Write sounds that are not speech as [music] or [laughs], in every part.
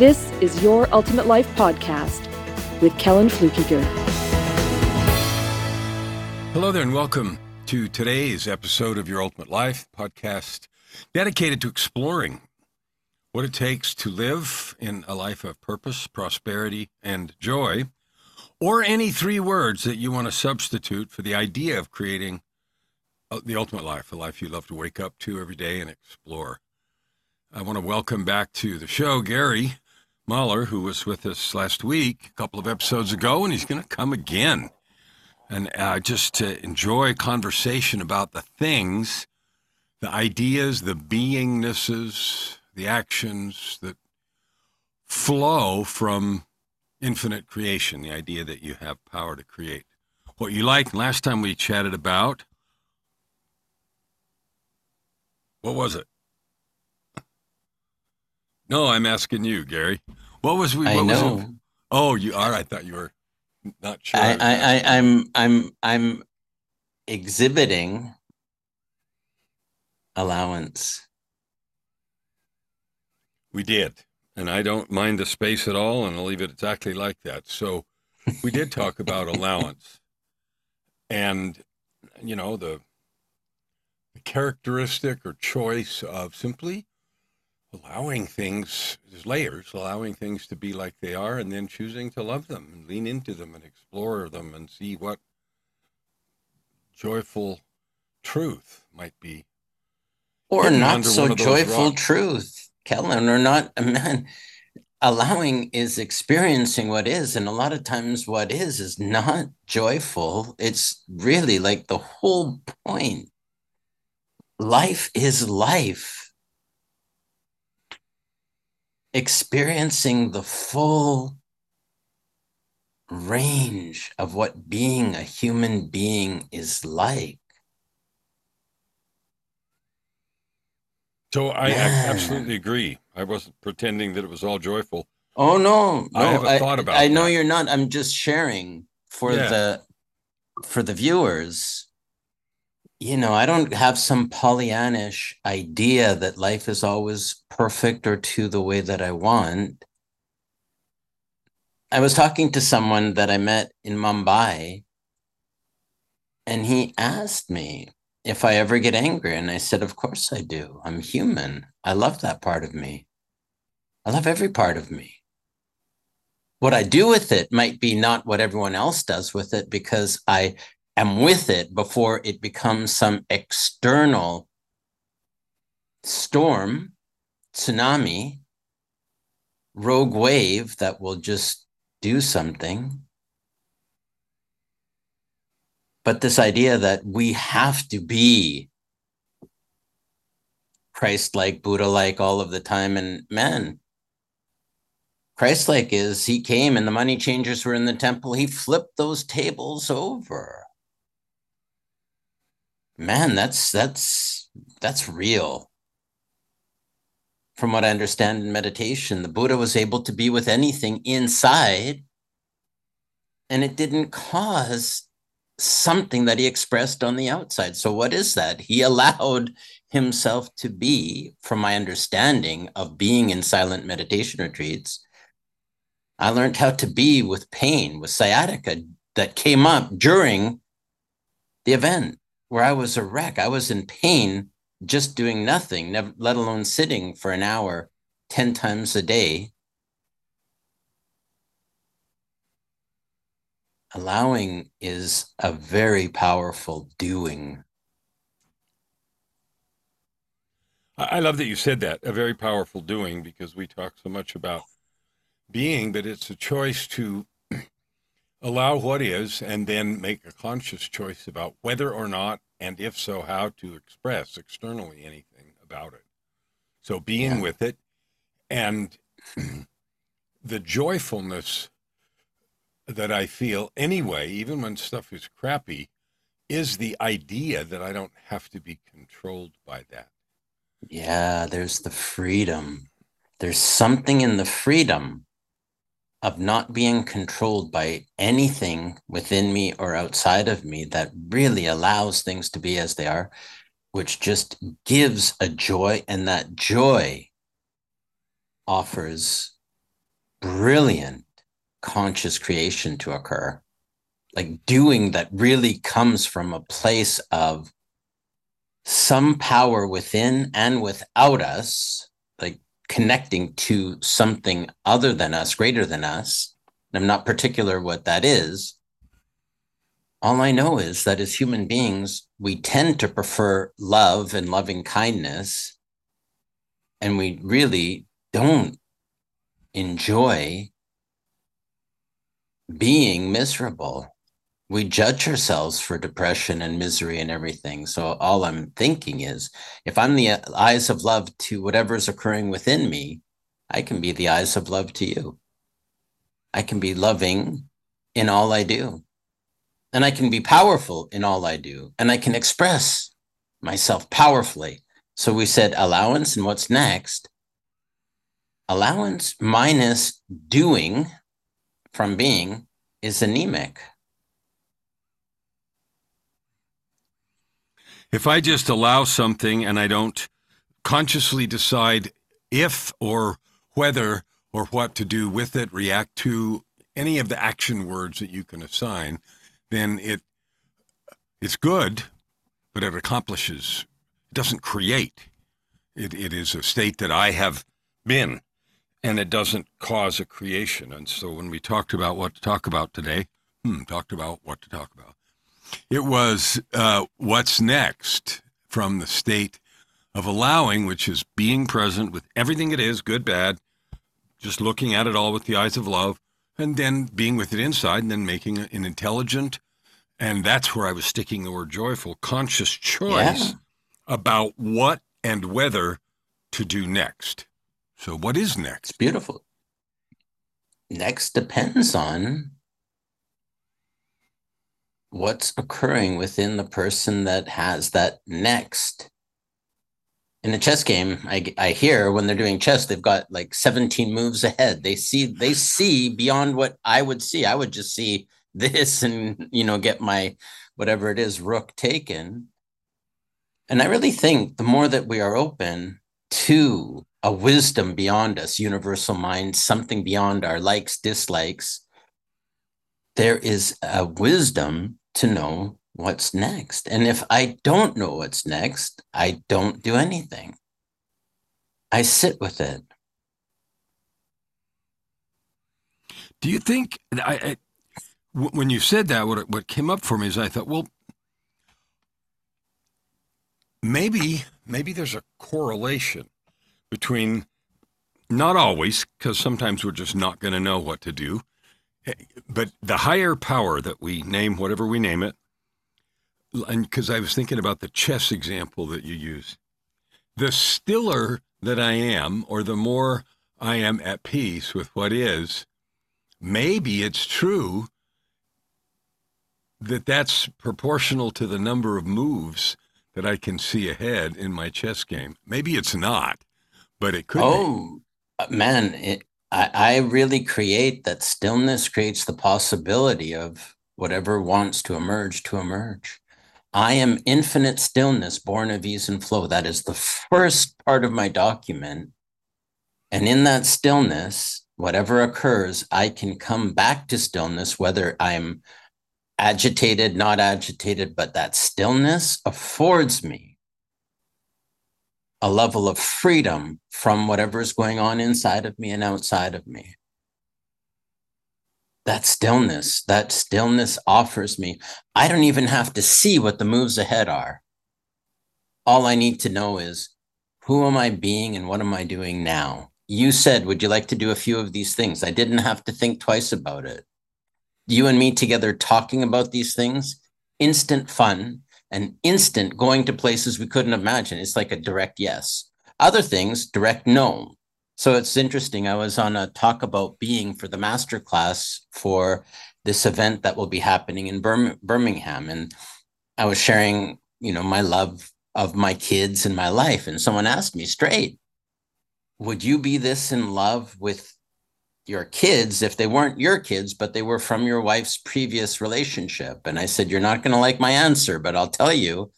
this is Your Ultimate Life Podcast with Kellan Fluckiger. Hello there, and welcome to today's episode of Your Ultimate Life podcast, dedicated to exploring what it takes to live in a life of purpose, prosperity, and joy, or any three words that you want to substitute for the idea of creating uh, the ultimate life, a life you love to wake up to every day and explore. I want to welcome back to the show Gary Mahler, who was with us last week, a couple of episodes ago, and he's going to come again and uh, just to enjoy conversation about the things, the ideas, the beingnesses, the actions that flow from infinite creation, the idea that you have power to create what you like. Last time we chatted about, what was it? No, I'm asking you, Gary. What was we? What I know. Was it? Oh, you are. I thought you were not sure. I, I, I, I'm, I'm, I'm exhibiting allowance. We did. And I don't mind the space at all, and I'll leave it exactly like that. So we did talk about [laughs] allowance and, you know, the, the characteristic or choice of simply allowing things, there's layers, allowing things to be like they are, and then choosing to love them and lean into them and explore them and see what joyful truth might be. Or not so one of those joyful truth, Kellan, or not, [laughs] man. Allowing is experiencing what is. And a lot of times, what is is not joyful. It's really like the whole point. Life is life. Experiencing the full range of what being a human being is like. So I, I absolutely agree. I wasn't pretending that it was all joyful. Oh no, no! I haven't thought about I know that. you're not. I'm just sharing for Yeah. the for the viewers. You know, I don't have some Pollyannish idea that life is always perfect or to the way that I want. I was talking to someone that I met in Mumbai, and he asked me if I ever get angry. And I said, Of course I do. I'm human. I love that part of me. I love every part of me. What I do with it might be not what everyone else does with it because I am with it before it becomes some external storm, tsunami, rogue wave that will just do something. But this idea that we have to be Christ like, Buddha like all of the time, and man, Christ like is he came and the money changers were in the temple, he flipped those tables over. Man, that's that's that's real. From what I understand in meditation, the Buddha was able to be with anything inside, and it didn't cause something that he expressed on the outside. So, what is that? He allowed himself to be, from my understanding of being in silent meditation retreats, I learned how to be with pain, with sciatica that came up during the event where I was a wreck. I was in pain just doing nothing, never, let alone sitting for an hour 10 times a day. Allowing is a very powerful doing. I I love that you said that, a very powerful doing, because we talk so much about being, but it's a choice to allow what is and then make a conscious choice about whether or not, and if so, how to express externally anything about it. So being Yeah. with it and [clears throat] the joyfulness that I feel anyway, even when stuff is crappy, is the idea that I don't have to be controlled by that. Yeah, there's the freedom. There's something in the freedom of not being controlled by anything within me or outside of me that really allows things to be as they are, which just gives a joy. And that joy offers brilliant conscious creation to occur. Like doing that really comes from a place of some power within and without us, connecting to something other than us, greater than us. And I'm not particular what that is. All I know is that as human beings, we tend to prefer love and loving kindness. And we really don't enjoy being miserable we judge ourselves for depression and misery and everything. So all I'm thinking is if I'm the uh, eyes of love to whatever's occurring within me, I can be the eyes of love to you. I can be loving in all I do. And I can be powerful in all I do. And I can express myself powerfully. So we said allowance and what's next? Allowance minus doing from being is anemic. If I just allow something and I don't consciously decide if or whether or what to do with it, react to any of the action words that you can assign, then it it's good, but it accomplishes. It doesn't create. It it is a state that I have been, and it doesn't cause a creation. And so when we talked about what to talk about today, hmm, talked about what to talk about. It was uh, what's next from the state of allowing, which is being present with everything it is, good, bad, just looking at it all with the eyes of love, and then being with it inside, and then making an intelligent, and that's where I was sticking the word joyful, conscious choice yeah. about what and whether to do next. So, what is next? It's beautiful. Next depends on what's occurring within the person that has that next. In a chess game I, I hear when they're doing chess they've got like 17 moves ahead. They see they see beyond what i would see. I would just see this and you know get my whatever it is rook taken. And i really think the more that we are open to a wisdom beyond us universal mind something beyond our likes dislikes there is a wisdom to know what's next. And if I don't know what's next, I don't do anything. I sit with it. Do you think I, I when you said that, what what came up for me is I thought, well, maybe maybe there's a correlation between not always because sometimes we're just not going to know what to do but the higher power that we name, whatever we name it, and because I was thinking about the chess example that you use, the stiller that I am, or the more I am at peace with what is, maybe it's true that that's proportional to the number of moves that I can see ahead in my chess game. Maybe it's not, but it could. Oh, be. man, it, I, I really create that stillness creates the possibility of whatever wants to emerge to emerge. I am infinite stillness, born of ease and flow. That is the first part of my document. And in that stillness, whatever occurs, I can come back to stillness, whether I'm agitated, not agitated, but that stillness affords me a level of freedom from whatever is going on inside of me and outside of me. That stillness, that stillness offers me. I don't even have to see what the moves ahead are. All I need to know is who am I being and what am I doing now? You said, Would you like to do a few of these things? I didn't have to think twice about it. You and me together talking about these things, instant fun, an instant going to places we couldn't imagine. It's like a direct yes. Other things, direct no. So it's interesting. I was on a talk about being for the master class for this event that will be happening in Birmingham. And I was sharing, you know, my love of my kids and my life. And someone asked me straight, would you be this in love with your kids if they weren't your kids, but they were from your wife's previous relationship? And I said, You're not going to like my answer, but I'll tell you,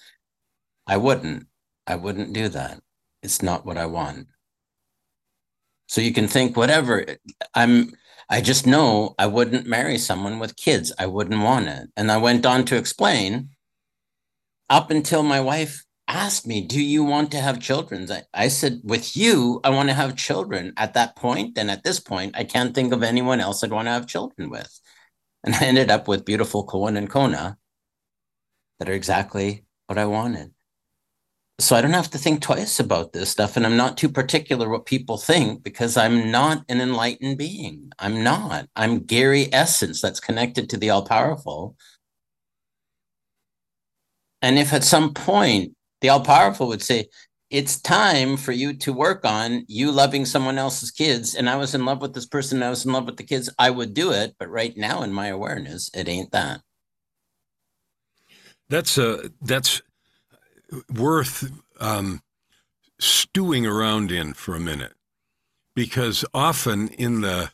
I wouldn't. I wouldn't do that. It's not what I want. So you can think whatever. I'm I just know I wouldn't marry someone with kids. I wouldn't want it. And I went on to explain up until my wife asked me, Do you want to have children? I, I said, With you, I want to have children. At that point, and at this point, I can't think of anyone else I'd want to have children with. And I ended up with beautiful Cohen and Kona that are exactly what I wanted. So I don't have to think twice about this stuff. And I'm not too particular what people think because I'm not an enlightened being. I'm not. I'm Gary Essence that's connected to the all powerful. And if at some point the all powerful would say, it's time for you to work on you loving someone else's kids. And I was in love with this person, I was in love with the kids, I would do it. But right now, in my awareness, it ain't that. That's uh that's worth um, stewing around in for a minute, because often in the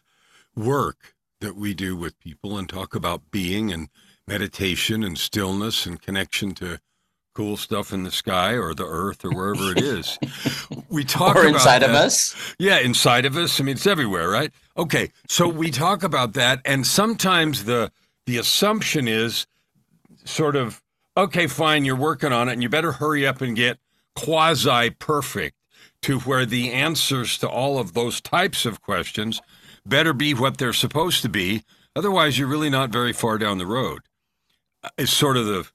work that we do with people and talk about being and meditation and stillness and connection to cool stuff in the sky or the earth or wherever it [laughs] is. We talk or about inside that. of us. Yeah, inside of us. I mean, it's everywhere, right? Okay, so we talk about that, and sometimes the the assumption is sort of okay, fine, you're working on it, and you better hurry up and get quasi perfect to where the answers to all of those types of questions better be what they're supposed to be. Otherwise, you're really not very far down the road. Uh, it's sort of the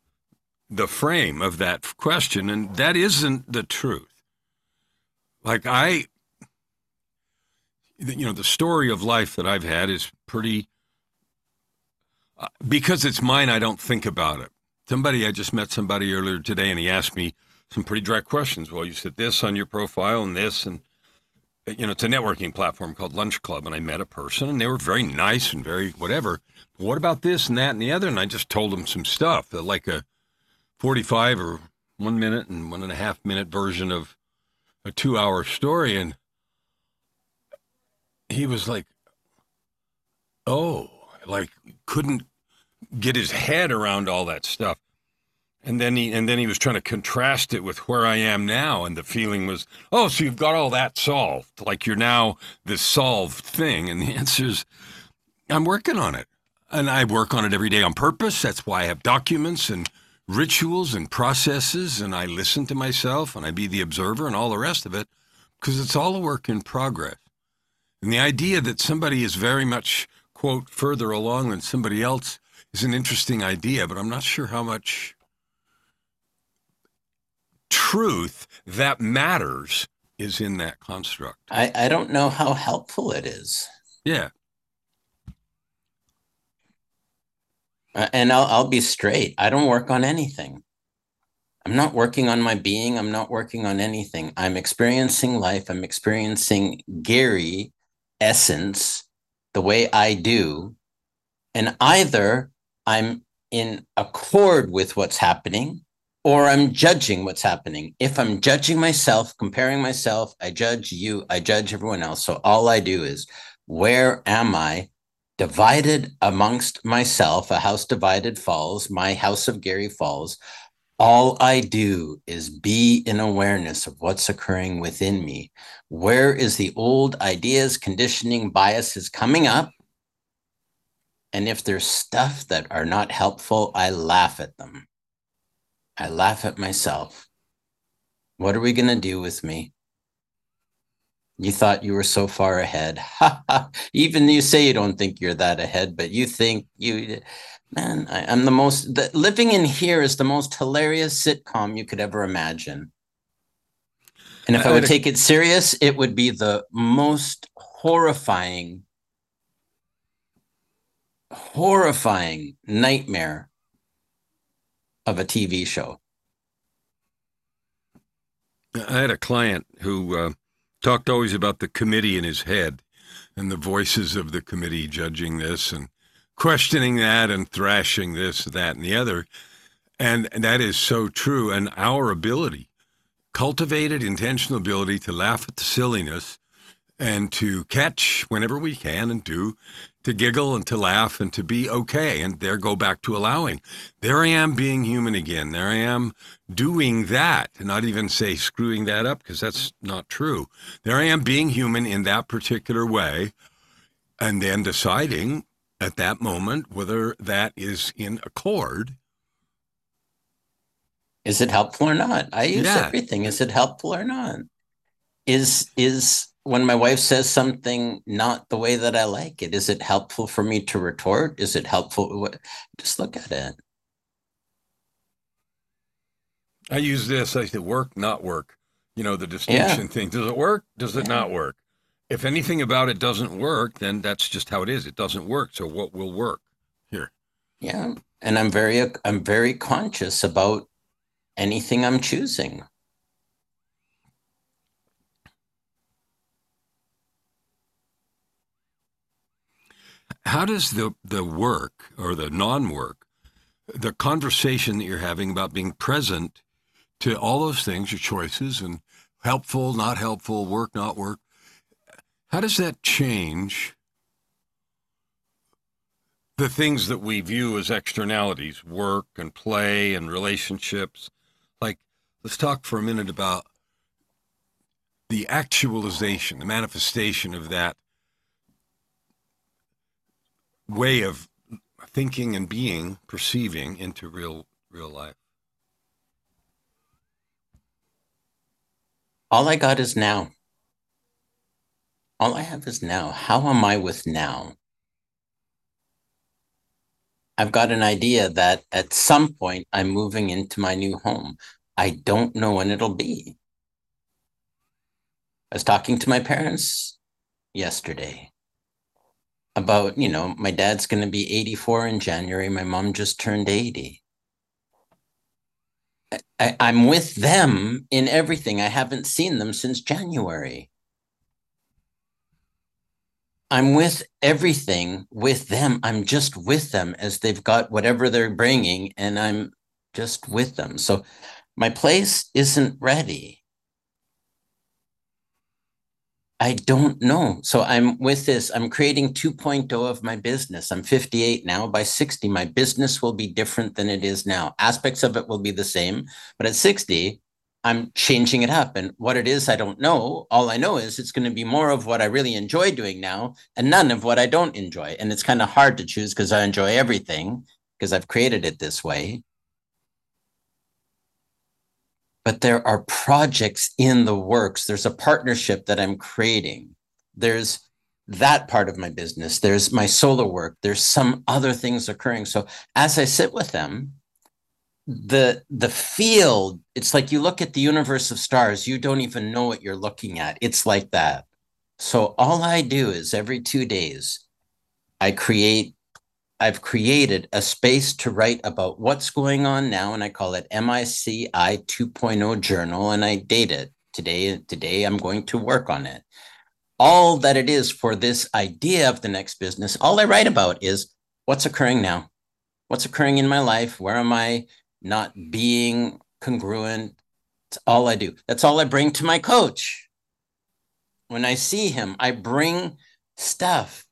the frame of that question, and that isn't the truth. Like I, you know, the story of life that I've had is pretty. Uh, because it's mine, I don't think about it. Somebody, I just met somebody earlier today, and he asked me some pretty direct questions. Well, you said this on your profile and this, and you know, it's a networking platform called Lunch Club, and I met a person, and they were very nice and very whatever. What about this and that and the other? And I just told them some stuff, like a 45 or one minute and one and a half minute version of a two hour story. And he was like, oh, like couldn't get his head around all that stuff. And then he and then he was trying to contrast it with where I am now, and the feeling was, oh, so you've got all that solved, like you're now this solved thing. And the answer is, I'm working on it, and I work on it every day on purpose. That's why I have documents and rituals and processes, and I listen to myself, and I be the observer, and all the rest of it, because it's all a work in progress. And the idea that somebody is very much quote further along than somebody else is an interesting idea, but I'm not sure how much truth that matters is in that construct. I, I don't know how helpful it is. Yeah. Uh, and I'll, I'll be straight. I don't work on anything. I'm not working on my being. I'm not working on anything. I'm experiencing life. I'm experiencing Gary essence the way I do. And either I'm in accord with what's happening or I'm judging what's happening. If I'm judging myself, comparing myself, I judge you, I judge everyone else. So all I do is, where am I divided amongst myself? A house divided falls, my house of Gary falls. All I do is be in awareness of what's occurring within me. Where is the old ideas, conditioning, biases coming up? And if there's stuff that are not helpful, I laugh at them. I laugh at myself. What are we going to do with me? You thought you were so far ahead. [laughs] Even you say you don't think you're that ahead, but you think you, man, I, am the most, the, living in here is the most hilarious sitcom you could ever imagine. And if I, I would take it serious, it would be the most horrifying, horrifying nightmare of a TV show. I had a client who uh, talked always about the committee in his head and the voices of the committee judging this and questioning that and thrashing this, that, and the other. And, that is so true. And our ability, cultivated intentional ability to laugh at the silliness and to catch whenever we can and do, to giggle and to laugh and to be okay. And there go back to allowing. There I am being human again. There I am doing that, not even say screwing that up because that's not true. There I am being human in that particular way, and then deciding at that moment whether that is in accord. Is it helpful or not? I use yeah. everything. Is it helpful or not? Is is when my wife says something not the way that I like it, is it helpful for me to retort? Is it helpful? Just look at it. I use this. I say work, not work. You know, the distinction yeah. thing. Does it work? Does it yeah. not work? If anything about it doesn't work, then that's just how it is. It doesn't work. So what will work here? Yeah. And I'm very I'm very conscious about anything I'm choosing. How does the the work or the non-work, the conversation that you're having about being present to all those things, your choices and helpful, not helpful, work, not work. How does that change the things that we view as externalities, work and play and relationships? Like, let's talk for a minute about the actualization, the manifestation of that way of thinking and being, perceiving into real real life. All I got is now. All I have is now. How am I with now? I've got an idea that at some point I'm moving into my new home. I don't know when it'll be. I was talking to my parents yesterday about, you know, my dad's going to be 84 in January. My mom just turned 80. I, I'm with them in everything. I haven't seen them since January. I'm with everything with them. I'm just with them as they've got whatever they're bringing, and I'm just with them. So my place isn't ready. I don't know. So I'm with this, I'm creating 2.0 of my business. I'm 58 now. By 60, my business will be different than it is now. Aspects of it will be the same, but at 60, I'm changing it up. And what it is, I don't know. All I know is it's going to be more of what I really enjoy doing now and none of what I don't enjoy. And it's kind of hard to choose because I enjoy everything because I've created it this way but there are projects in the works. There's a partnership that I'm creating. There's that part of my business. There's my solo work. There's some other things occurring. So as I sit with them, the the field, it's like you look at the universe of stars, you don't even know what you're looking at. It's like that. So all I do is every two days, I create I've created a space to write about what's going on now, and I call it MICI 2.0 Journal, and I date it today. Today, I'm going to work on it. All that it is for this idea of the next business, all I write about is what's occurring now, what's occurring in my life, where am I not being congruent. That's all I do. That's all I bring to my coach. When I see him, I bring stuff.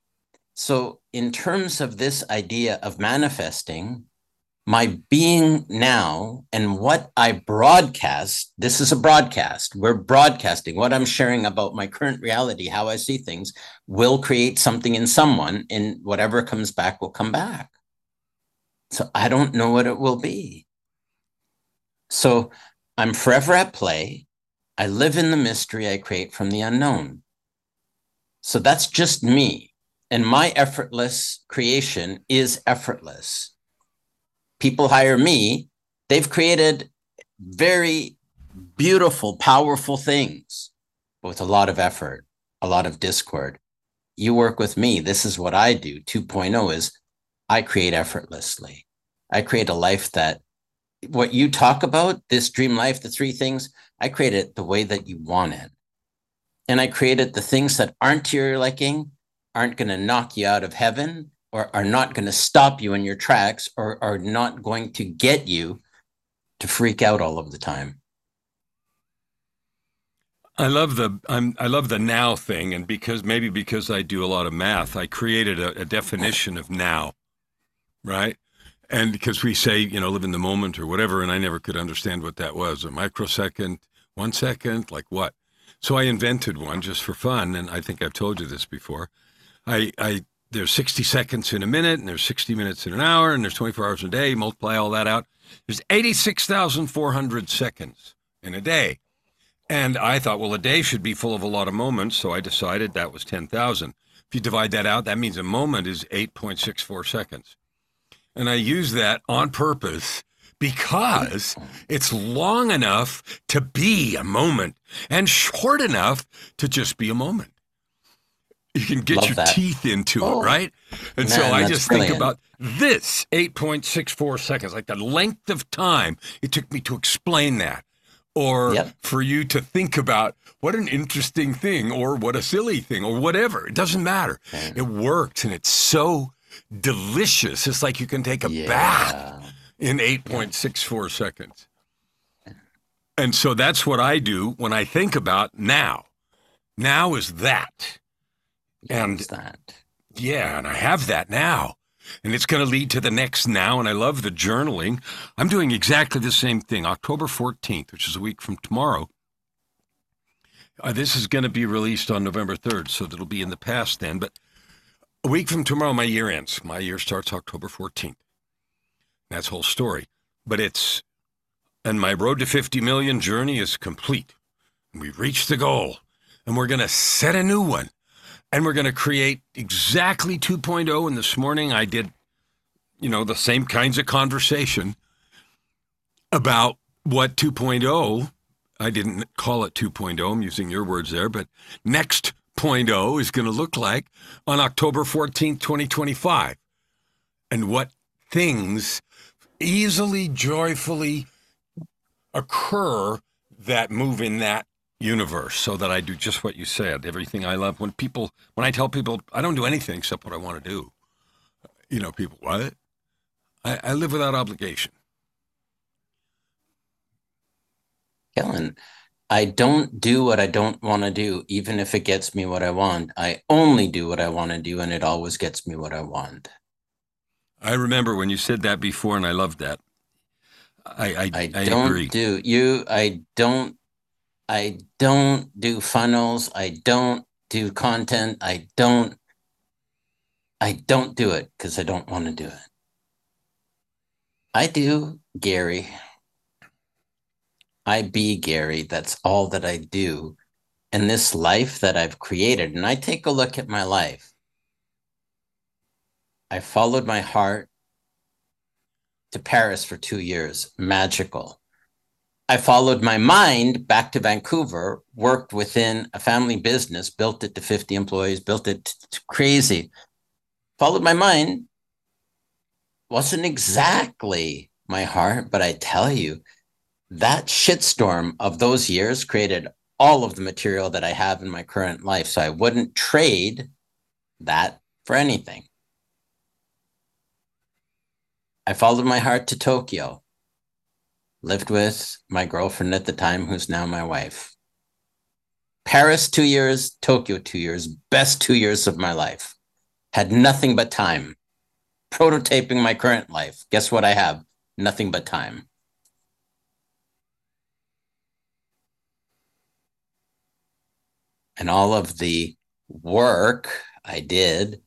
So in terms of this idea of manifesting, my being now and what I broadcast, this is a broadcast. We're broadcasting what I'm sharing about my current reality, how I see things, will create something in someone, and whatever comes back will come back. So I don't know what it will be. So I'm forever at play. I live in the mystery I create from the unknown. So that's just me and my effortless creation is effortless. People hire me, they've created very beautiful, powerful things but with a lot of effort, a lot of discord. You work with me. This is what I do. 2.0 is I create effortlessly. I create a life that what you talk about, this dream life, the three things, I create it the way that you want it. And I created the things that aren't to your liking aren't going to knock you out of heaven or are not going to stop you in your tracks or are not going to get you to freak out all of the time. I love the I'm, I love the now thing, and because maybe because I do a lot of math, I created a, a definition of now, right? And because we say you know live in the moment or whatever, and I never could understand what that was a microsecond, one second, like what? So I invented one just for fun, and I think I've told you this before. I I there's 60 seconds in a minute, and there's 60 minutes in an hour, and there's 24 hours in a day. Multiply all that out. There's 86,400 seconds in a day. And I thought, well, a day should be full of a lot of moments, so I decided that was 10,000. If you divide that out, that means a moment is 8.64 seconds. And I use that on purpose because it's long enough to be a moment and short enough to just be a moment. You can get Love your that. teeth into Oh, it, right? And so I that's just think about this 8.64 seconds, like the length of time it took me to explain that. Or Yep. for you to think about what an interesting thing or what a silly thing or whatever. It doesn't matter. Yeah. It works and it's so delicious. It's like you can take a bath in 8.64 seconds. And so that's what I do when I think about now. Now is that. And that? yeah, and I have that now. And it's going to lead to the next now. And I love the journaling. I'm doing exactly the same thing. October 14th, which is a week from tomorrow. Uh, this is going to be released on November 3rd, so it'll be in the past then. But a week from tomorrow, my year ends. My year starts October 14th. That's the whole story. But it's, and my road to 50 million journey is complete. We've reached the goal, and we're going to set a new one and we're going to create exactly 2.0 and this morning i did you know the same kinds of conversation about what 2.0 i didn't call it 2.0 i'm using your words there but next 0.0 is going to look like on october 14th 2025 and what things easily joyfully occur that move in that universe so that I do just what you said. Everything I love. When people, when I tell people I don't do anything except what I want to do, you know, people, what? I, I live without obligation. Kellan, I don't do what I don't want to do, even if it gets me what I want. I only do what I want to do, and it always gets me what I want. I remember when you said that before, and I loved that. I I, I I don't agree. do you. I don't. I don't do funnels. I don't do content. I don't. I don't do it because I don't want to do it. I do Gary. I be Gary. That's all that I do. And this life that I've created, and I take a look at my life. I followed my heart to Paris for two years. Magical. I followed my mind back to Vancouver, worked within a family business, built it to 50 employees, built it to, crazy. Followed my mind. Wasn't exactly my heart, but I tell you, that shitstorm of those years created all of the material that I have in my current life. So I wouldn't trade that for anything. I followed my heart to Tokyo lived with my girlfriend at the time, who's now my wife. Paris, two years, Tokyo, two years, best two years of my life. Had nothing but time. Prototyping my current life. Guess what I have? Nothing but time. And all of the work I did,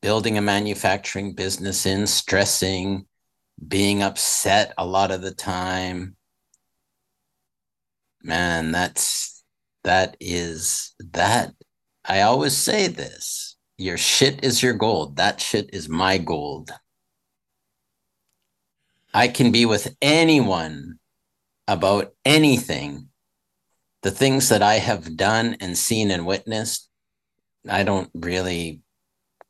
building a manufacturing business in, stressing, being upset a lot of the time. Man, that's that is that I always say this. Your shit is your gold. That shit is my gold. I can be with anyone about anything. The things that I have done and seen and witnessed, I don't really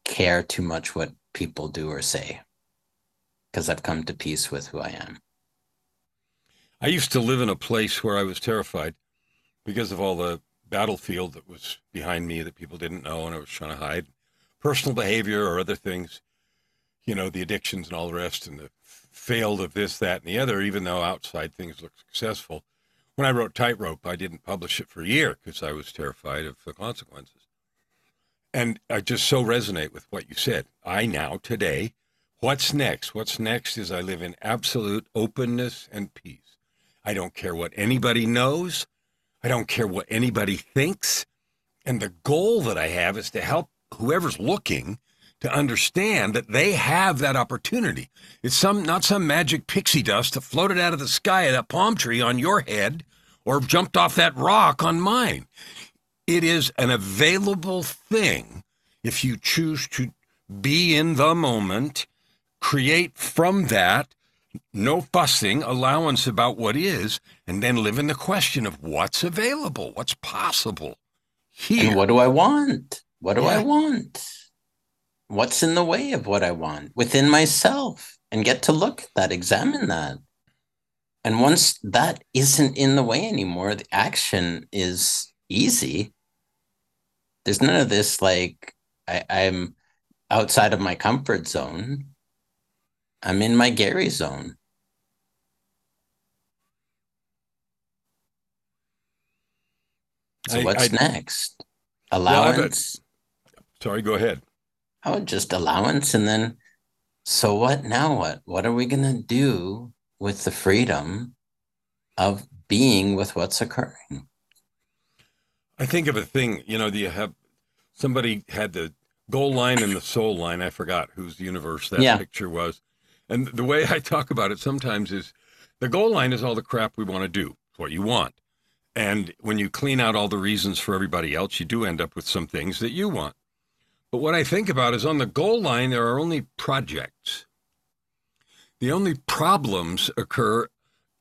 care too much what people do or say because I've come to peace with who I am. I used to live in a place where I was terrified because of all the battlefield that was behind me that people didn't know and I was trying to hide personal behavior or other things. you know, the addictions and all the rest and the failed of this, that, and the other, even though outside things look successful. When I wrote Tightrope, I didn't publish it for a year because I was terrified of the consequences. And I just so resonate with what you said. I now, today, what's next? What's next is I live in absolute openness and peace. I don't care what anybody knows. I don't care what anybody thinks. And the goal that I have is to help whoever's looking to understand that they have that opportunity. It's some not some magic pixie dust that floated out of the sky of that palm tree on your head or jumped off that rock on mine. It is an available thing if you choose to be in the moment, create from that no fussing, allowance about what is, and then live in the question of what's available, what's possible. Here. And what do I want? What do yeah. I want? What's in the way of what I want within myself? And get to look at that, examine that. And once that isn't in the way anymore, the action is easy. There's none of this like I, I'm outside of my comfort zone. I'm in my Gary zone. So I, what's I, next? Allowance. Well, sorry, go ahead. Oh, just allowance, and then. So what now? What? What are we gonna do with the freedom of being with what's occurring? I think of a thing. You know, do you have somebody had the goal line and the soul line? I forgot whose universe that yeah. picture was. And the way I talk about it sometimes is the goal line is all the crap we want to do. What you want. And when you clean out all the reasons for everybody else, you do end up with some things that you want. But what I think about is on the goal line, there are only projects. The only problems occur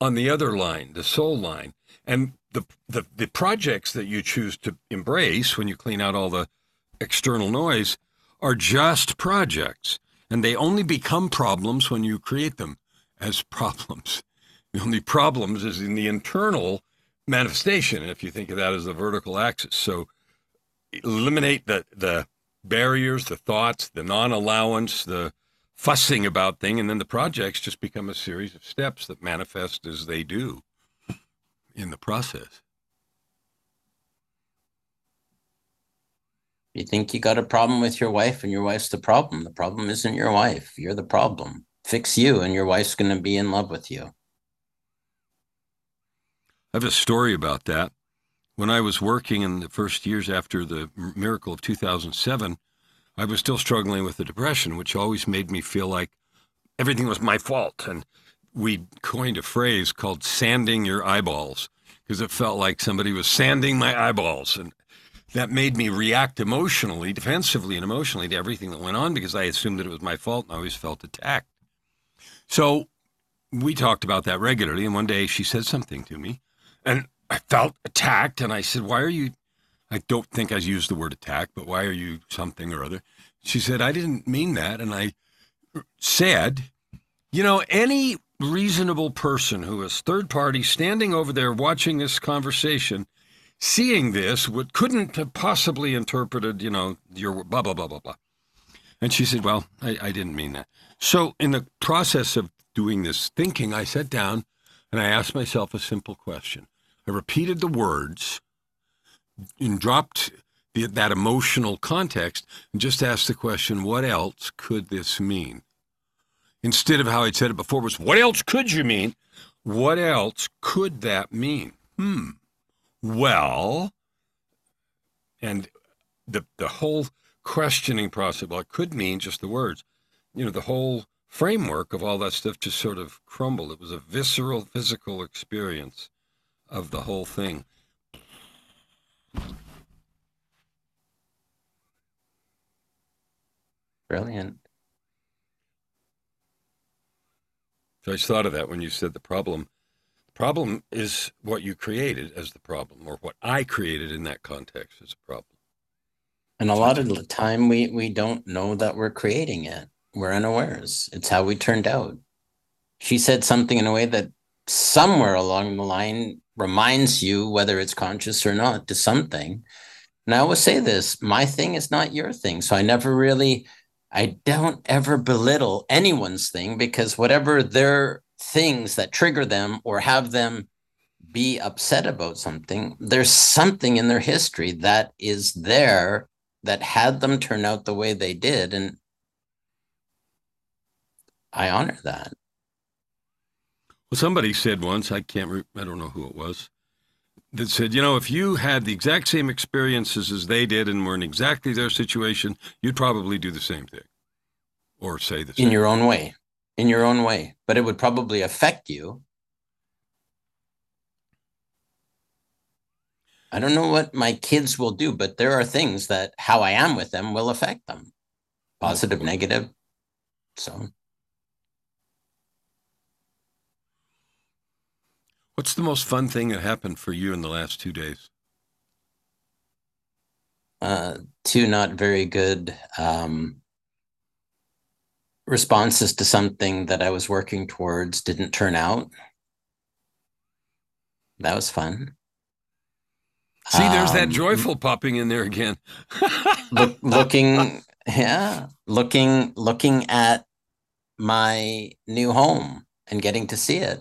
on the other line, the soul line. And the, the, the projects that you choose to embrace when you clean out all the external noise are just projects. And they only become problems when you create them as [laughs] problems. The only problems is in the internal manifestation, if you think of that as the vertical axis. So eliminate the, the barriers, the thoughts, the non allowance, the fussing about thing, and then the projects just become a series of steps that manifest as they do in the process. You think you got a problem with your wife and your wife's the problem. The problem isn't your wife. You're the problem. Fix you and your wife's going to be in love with you. I have a story about that. When I was working in the first years after the miracle of 2007, I was still struggling with the depression, which always made me feel like everything was my fault. And we coined a phrase called sanding your eyeballs because it felt like somebody was sanding my eyeballs. And that made me react emotionally, defensively and emotionally to everything that went on because I assumed that it was my fault and I always felt attacked. So we talked about that regularly. And one day she said something to me and I felt attacked. And I said, Why are you? I don't think I used the word attack, but why are you something or other? She said, I didn't mean that. And I said, You know, any reasonable person who is third party standing over there watching this conversation, seeing this, would, couldn't have possibly interpreted, you know, your blah, blah, blah, blah, blah. And she said, Well, I, I didn't mean that. So, in the process of doing this thinking, I sat down and I asked myself a simple question. I repeated the words and dropped the, that emotional context and just asked the question, what else could this mean? Instead of how I'd said it before was, what else could you mean? What else could that mean? Hmm. Well, and the the whole questioning process, well, it could mean just the words. You know, the whole framework of all that stuff just sort of crumbled. It was a visceral, physical experience of the whole thing. Brilliant. So I just thought of that when you said the problem. Problem is what you created as the problem, or what I created in that context as a problem. And a lot of the time, we we don't know that we're creating it we're unawares. It's how we turned out. She said something in a way that somewhere along the line reminds you, whether it's conscious or not, to something. And I always say this my thing is not your thing. So I never really I don't ever belittle anyone's thing because whatever their things that trigger them or have them be upset about something, there's something in their history that is there that had them turn out the way they did. And I honor that. Well, somebody said once, I can't, re- I don't know who it was, that said, you know, if you had the exact same experiences as they did and were in exactly their situation, you'd probably do the same thing or say the same. In your own way, in your own way, but it would probably affect you. I don't know what my kids will do, but there are things that how I am with them will affect them, positive, negative. So What's the most fun thing that happened for you in the last two days? Uh, two not very good um, responses to something that I was working towards didn't turn out. That was fun. See, there's that um, joyful popping in there again. [laughs] look, looking, yeah, looking, looking at my new home and getting to see it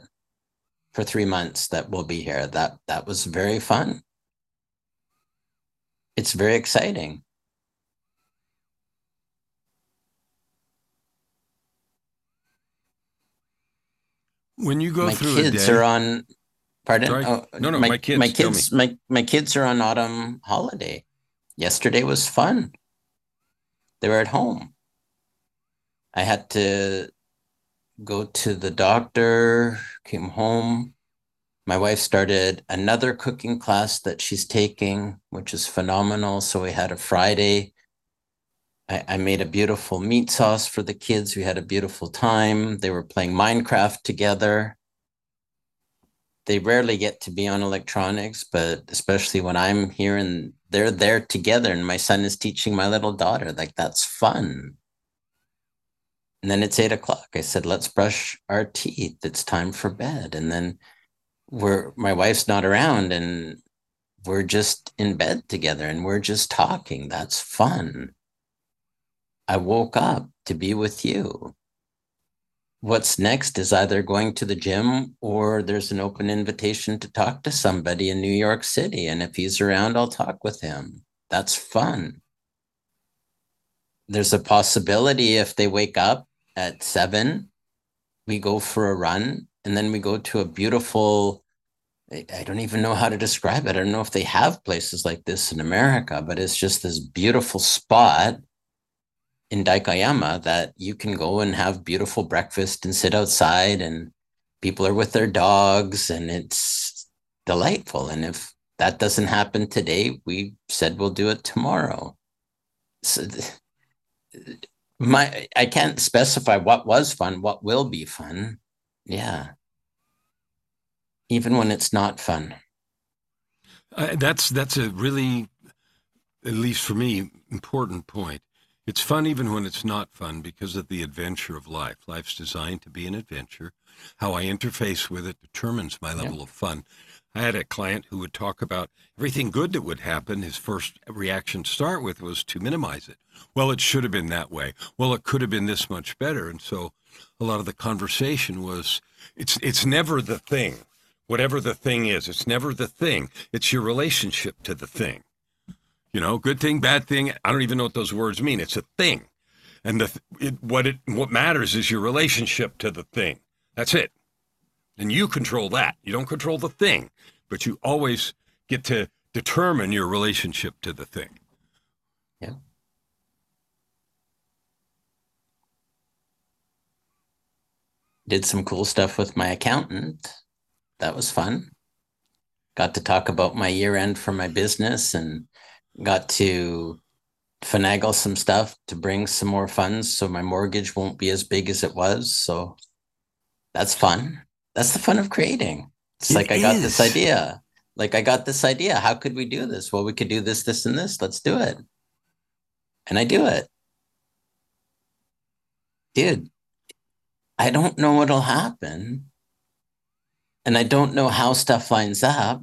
for three months that we'll be here. That that was very fun. It's very exciting. When you go my through kids day, are on pardon oh, no no my, my kids my kids my, my kids are on autumn holiday yesterday was fun they were at home i had to go to the doctor, came home. My wife started another cooking class that she's taking, which is phenomenal. So we had a Friday. I, I made a beautiful meat sauce for the kids. We had a beautiful time. They were playing Minecraft together. They rarely get to be on electronics, but especially when I'm here and they're there together and my son is teaching my little daughter, like that's fun and then it's eight o'clock. I said, let's brush our teeth. It's time for bed. And then we're my wife's not around and we're just in bed together and we're just talking. That's fun. I woke up to be with you. What's next is either going to the gym or there's an open invitation to talk to somebody in New York City. And if he's around, I'll talk with him. That's fun. There's a possibility if they wake up at seven, we go for a run, and then we go to a beautiful. I don't even know how to describe it. I don't know if they have places like this in America, but it's just this beautiful spot in Daikanyama that you can go and have beautiful breakfast and sit outside and people are with their dogs and it's delightful. And if that doesn't happen today, we said we'll do it tomorrow. So my I can't specify what was fun, what will be fun. Yeah. Even when it's not fun. Uh, that's that's a really, at least for me, important point. It's fun even when it's not fun because of the adventure of life. Life's designed to be an adventure. How I interface with it determines my level yeah. of fun. I had a client who would talk about everything good that would happen. His first reaction to start with was to minimize it. Well, it should have been that way. Well, it could have been this much better. And so a lot of the conversation was it's it's never the thing. Whatever the thing is, it's never the thing. It's your relationship to the thing. You know, good thing, bad thing. I don't even know what those words mean. It's a thing. And the it, what it what matters is your relationship to the thing. That's it. And you control that. You don't control the thing, but you always get to determine your relationship to the thing. Yeah. Did some cool stuff with my accountant. That was fun. Got to talk about my year end for my business and got to finagle some stuff to bring some more funds so my mortgage won't be as big as it was. So that's fun that's the fun of creating. It's it like I got this idea. Like I got this idea. How could we do this? Well, we could do this, this, and this. Let's do it. And I do it. Dude, I don't know what'll happen. And I don't know how stuff lines up,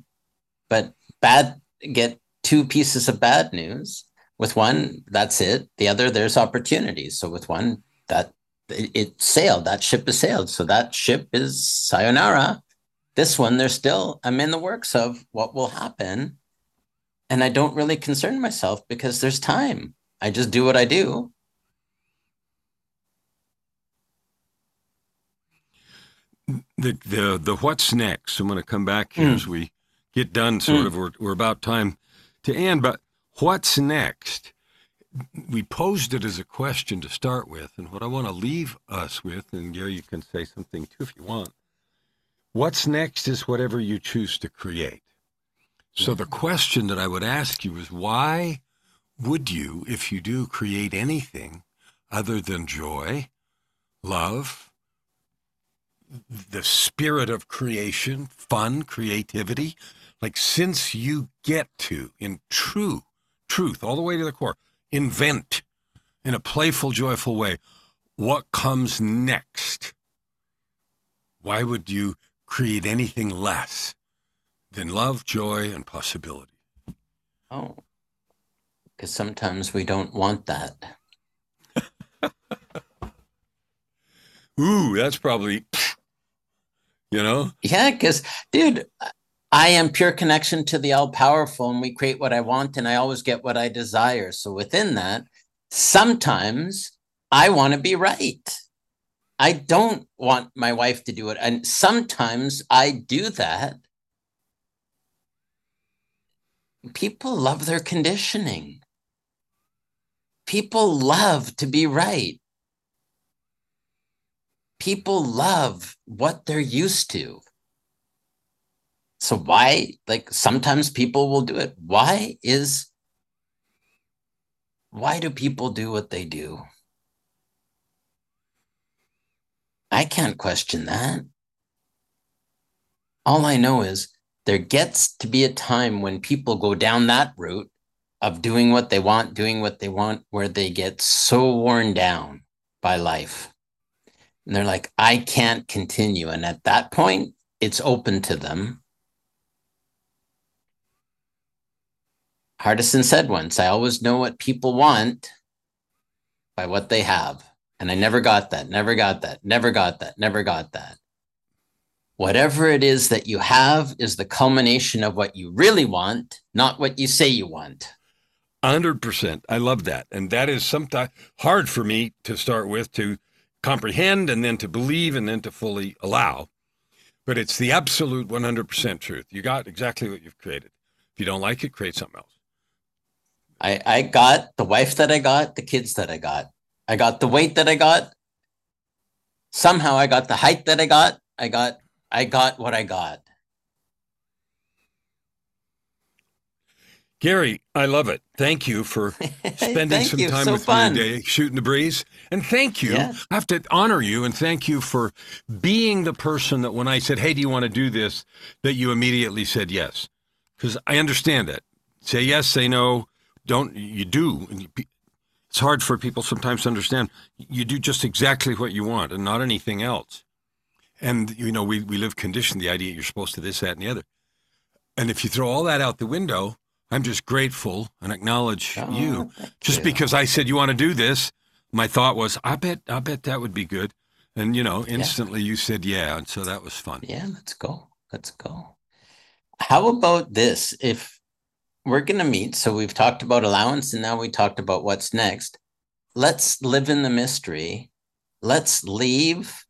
but bad get two pieces of bad news. With one, that's it. The other, there's opportunities. So with one, that it, it sailed. That ship has sailed. So that ship is sayonara. This one, there's still, I'm in the works of what will happen. And I don't really concern myself because there's time. I just do what I do. The the the what's next? I'm going to come back here Mm. as we get done. Sort Mm. of, we're we're about time to end. But what's next? We posed it as a question to start with, and what I want to leave us with, and Gary, you can say something too if you want. What's next is whatever you choose to create. So the question that I would ask you is why would you, if you do create anything other than joy, love, the spirit of creation, fun, creativity, like since you get to, in true truth, all the way to the core, invent in a playful, joyful way, what comes next? Why would you create anything less than love, joy, and possibility? Oh, because sometimes we don't want that. [laughs] Ooh, that's probably, you know, Yeah, because, dude, I am pure connection to the all powerful, and we create what I want, and I always get what I desire. So within that, sometimes I want to be right. I don't want my wife to do it. And sometimes I do that. People love their conditioning. People love to be right. People love what they're used to. So why, like sometimes people will do it. Why is, why do people do what they do? I can't question that. All I know is there gets to be a time when people go down that route of doing what they want, doing what they want, where they get so worn down by life. And they're like, I can't continue. And at that point, it's open to them. Hardison said once, I always know what people want by what they have. And I never got that, never got that, never got that, never got that. Whatever it is that you have is the culmination of what you really want, not what you say you want. 100%. I love that. And that is sometimes hard for me to start with to comprehend and then to believe and then to fully allow. But it's the absolute 100% truth. You got exactly what you've created. If you don't like it, create something else. I, I got the wife that I got, the kids that I got. I got the weight that I got. Somehow I got the height that I got. I got I got what I got. Gary, I love it. Thank you for [laughs] spending some you. time So with fun. me today, shooting the breeze. And thank you. I have to honor you and thank you for being the person that when I said, Hey, do you want to do this? that you immediately said yes. Because I understand that. Say yes, say no. Don't, you do. It's hard for people sometimes to understand. You do just exactly what you want and not anything else. And, you know, we, we live conditioned the idea you're supposed to this, that, and the other. And if you throw all that out the window, I'm just grateful and acknowledge Oh, you. Just you. because I said you want to do this, my thought was, I bet, I bet that would be good. And you know, instantly you said yeah, and so that was fun. Yeah, let's go. Let's go. How about this? If we're going to meet, so we've talked about allowance and now we talked about what's next. Let's live in the mystery. Let's leave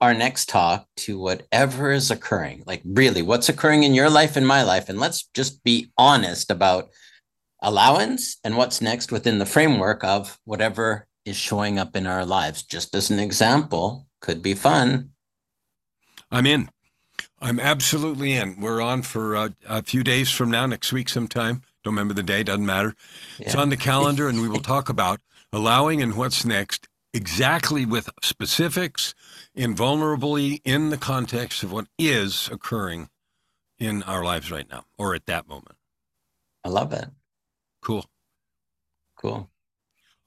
our next talk to whatever is occurring. Like, really, what's occurring in your life and my life? And let's just be honest about allowance and what's next within the framework of whatever is showing up in our lives. Just as an example, could be fun. I'm in. I'm absolutely in. We're on for uh, a few days from now, next week sometime. Don't remember the day, doesn't matter. It's on the [laughs] calendar, and we will talk about allowing and what's next exactly with specifics, invulnerably in the context of what is occurring in our lives right now or at that moment. I love it. Cool. Cool.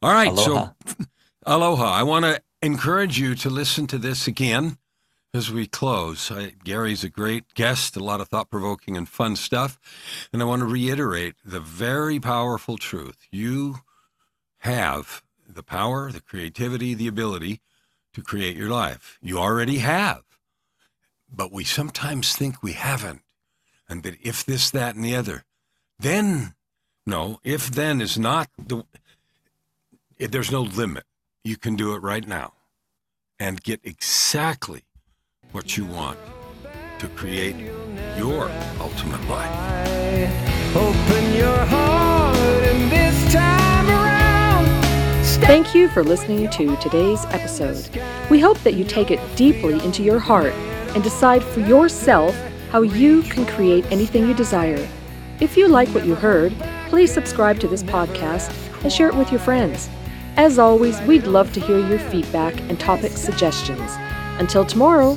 All right. Aloha. So, aloha. [laughs] I want to encourage you to listen to this again as we close. I, Gary's a great guest, a lot of thought provoking and fun stuff. And I want to reiterate the very powerful truth. You have the power, the creativity, the ability to create your life. You already have. But we sometimes think we haven't. And that if this, that, and the other, then, no, if then is not the, there's no limit. You can do it right now and get exactly what you want to create your ultimate life. Open your heart and this time around. Thank you for listening to today's episode. We hope that you take it deeply into your heart and decide for yourself how you can create anything you desire. If you like what you heard, please subscribe to this podcast and share it with your friends. As always, we'd love to hear your feedback and topic suggestions. Until tomorrow,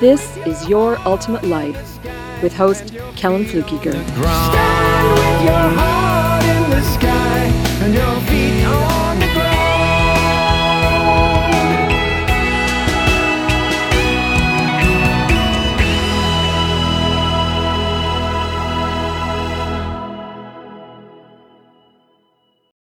this is Your Ultimate Life with host Kellan Fluckiger.